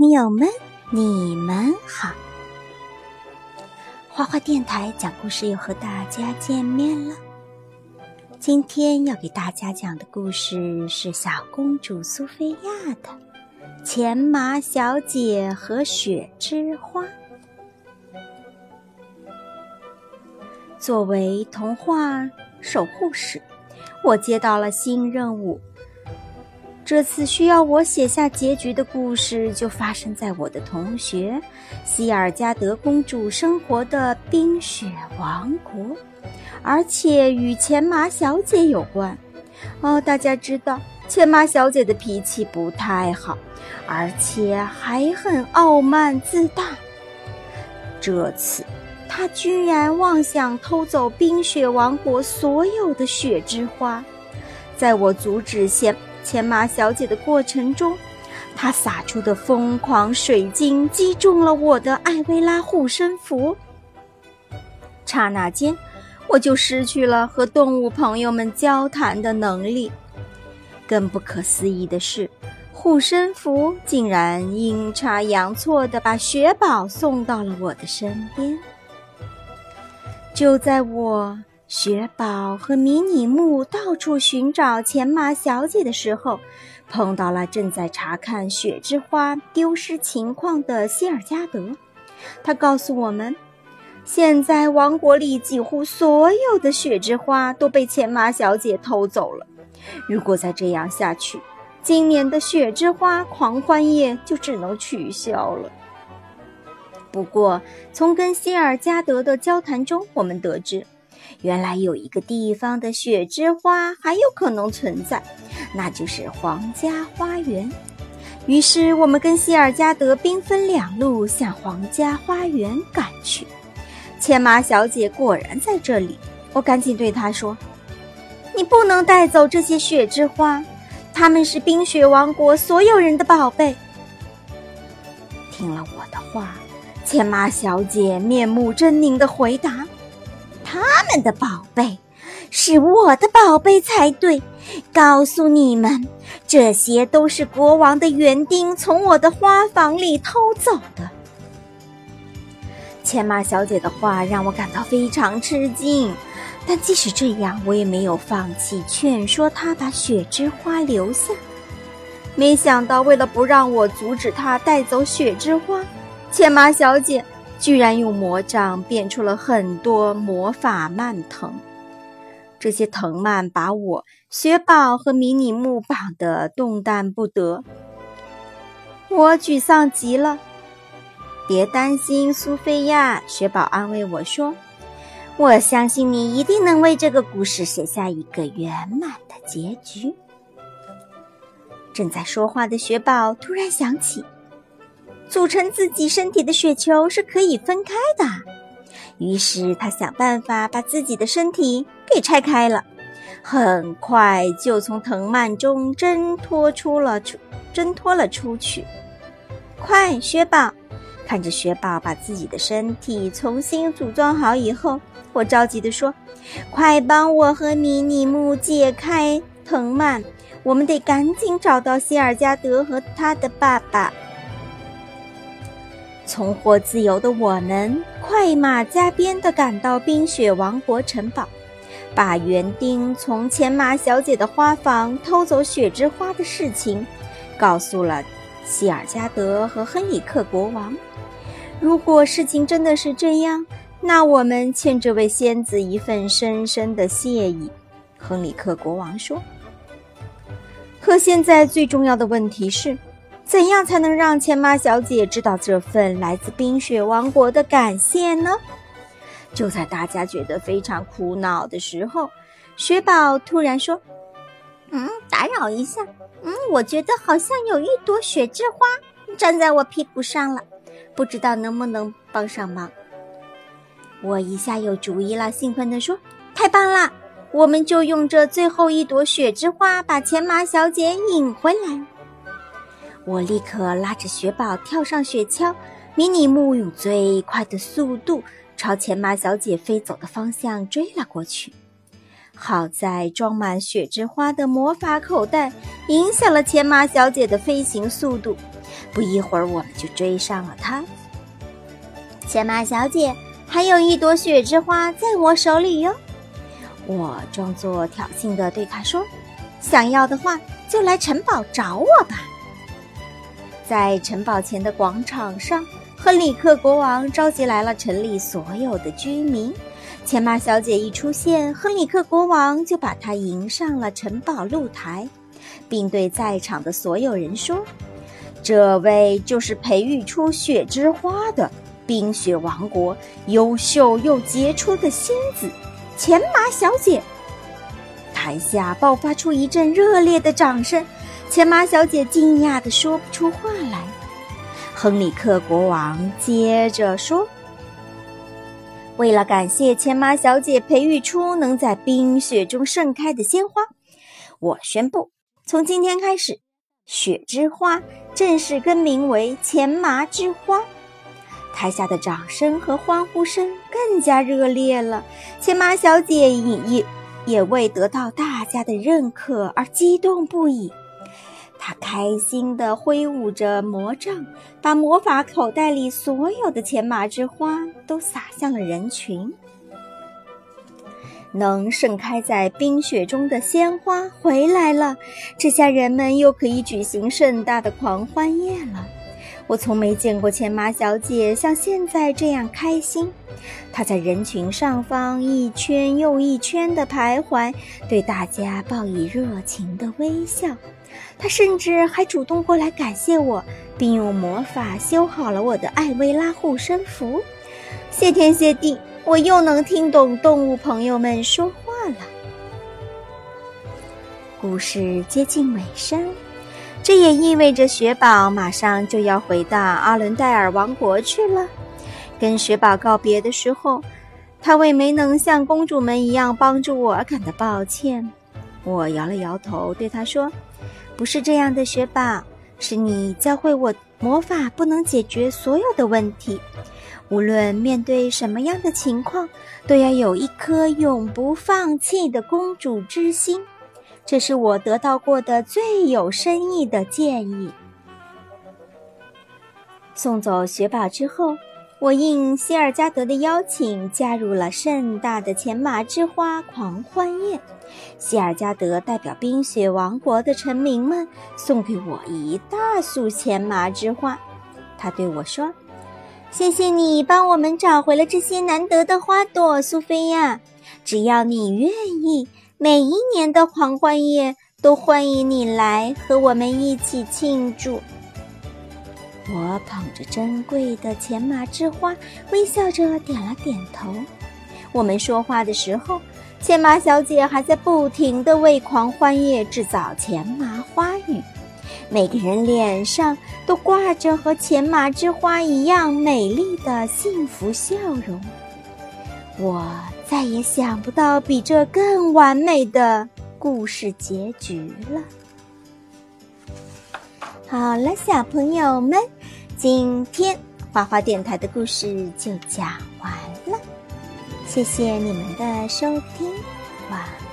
朋友们，你们好！花花电台讲故事又和大家见面了。今天要给大家讲的故事是小公主苏菲亚的《钱马小姐和雪之花》。作为童话守护使，我接到了新任务。这次需要我写下结局的故事，就发生在我的同学希尔加德公主生活的冰雪王国，而且与钱马小姐有关。哦，大家知道，钱马小姐的脾气不太好，而且还很傲慢自大。这次，她居然妄想偷走冰雪王国所有的雪之花，在我阻止先。牵马小姐的过程中，她撒出的疯狂水晶击中了我的艾薇拉护身符。刹那间，我就失去了和动物朋友们交谈的能力。更不可思议的是，护身符竟然阴差阳错地把雪宝送到了我的身边。就在我……雪宝和迷你木到处寻找钱马小姐的时候，碰到了正在查看雪之花丢失情况的希尔加德。他告诉我们，现在王国里几乎所有的雪之花都被钱马小姐偷走了。如果再这样下去，今年的雪之花狂欢夜就只能取消了。不过，从跟希尔加德的交谈中，我们得知。原来有一个地方的雪之花还有可能存在，那就是皇家花园。于是我们跟希尔加德兵分两路向皇家花园赶去。千马小姐果然在这里，我赶紧对她说：“你不能带走这些雪之花，它们是冰雪王国所有人的宝贝。”听了我的话，千马小姐面目狰狞地回答。他们的宝贝是我的宝贝才对，告诉你们，这些都是国王的园丁从我的花房里偷走的。千马小姐的话让我感到非常吃惊，但即使这样，我也没有放弃劝说她把雪之花留下。没想到，为了不让我阻止她带走雪之花，千马小姐。居然用魔杖变出了很多魔法蔓藤，这些藤蔓把我、雪宝和迷你木绑得动弹不得。我沮丧极了。别担心，苏菲亚，雪宝安慰我说：“我相信你一定能为这个故事写下一个圆满的结局。”正在说话的雪宝突然想起。组成自己身体的雪球是可以分开的，于是他想办法把自己的身体给拆开了，很快就从藤蔓中挣脱出了出，挣脱了出去。快，雪宝！看着雪宝把自己的身体重新组装好以后，我着急地说：“快帮我和迷你木解开藤蔓，我们得赶紧找到希尔加德和他的爸爸。”重获自由的我们，快马加鞭地赶到冰雪王国城堡，把园丁从前马小姐的花房偷走雪之花的事情告诉了希尔加德和亨里克国王。如果事情真的是这样，那我们欠这位仙子一份深深的谢意。亨里克国王说：“可现在最重要的问题是。”怎样才能让钱马小姐知道这份来自冰雪王国的感谢呢？就在大家觉得非常苦恼的时候，雪宝突然说：“嗯，打扰一下，嗯，我觉得好像有一朵雪之花站在我屁股上了，不知道能不能帮上忙。”我一下有主意了，兴奋地说：“太棒了！我们就用这最后一朵雪之花把钱马小姐引回来。”我立刻拉着雪宝跳上雪橇，迷你木用最快的速度朝钱马小姐飞走的方向追了过去。好在装满雪之花的魔法口袋影响了钱马小姐的飞行速度，不一会儿，我们就追上了它。前马小姐，还有一朵雪之花在我手里哟！我装作挑衅的对她说：“想要的话，就来城堡找我吧。”在城堡前的广场上，亨里克国王召集来了城里所有的居民。钱马小姐一出现，亨里克国王就把她迎上了城堡露台，并对在场的所有人说：“这位就是培育出雪之花的冰雪王国优秀又杰出的仙子——钱马小姐。”台下爆发出一阵热烈的掌声。钱马小姐惊讶的说不出话来。亨利克国王接着说。为了感谢钱马小姐培育出能在冰雪中盛开的鲜花，我宣布，从今天开始，雪之花正式更名为钱麻之花。台下的掌声和欢呼声更加热烈了。钱麻小姐也也为得到大家的认可而激动不已。他开心地挥舞着魔杖，把魔法口袋里所有的钱马之花都洒向了人群。能盛开在冰雪中的鲜花回来了，这下人们又可以举行盛大的狂欢夜了。我从没见过钱马小姐像现在这样开心。她在人群上方一圈又一圈地徘徊，对大家报以热情的微笑。他甚至还主动过来感谢我，并用魔法修好了我的艾薇拉护身符。谢天谢地，我又能听懂动物朋友们说话了。故事接近尾声，这也意味着雪宝马上就要回到阿伦戴尔王国去了。跟雪宝告别的时候，他为没能像公主们一样帮助我而感到抱歉。我摇了摇头，对他说。不是这样的，雪宝，是你教会我魔法不能解决所有的问题。无论面对什么样的情况，都要有一颗永不放弃的公主之心。这是我得到过的最有深意的建议。送走雪宝之后，我应希尔加德的邀请，加入了盛大的钱马之花狂欢宴。希尔加德代表冰雪王国的臣民们送给我一大束钱麻之花。他对我说：“谢谢你帮我们找回了这些难得的花朵，苏菲亚。只要你愿意，每一年的狂欢夜都欢迎你来和我们一起庆祝。”我捧着珍贵的钱麻之花，微笑着点了点头。我们说话的时候。钱麻小姐还在不停地为狂欢夜制造钱麻花语，每个人脸上都挂着和钱麻之花一样美丽的幸福笑容。我再也想不到比这更完美的故事结局了。好了，小朋友们，今天花花电台的故事就讲完了。谢谢你们的收听，晚安。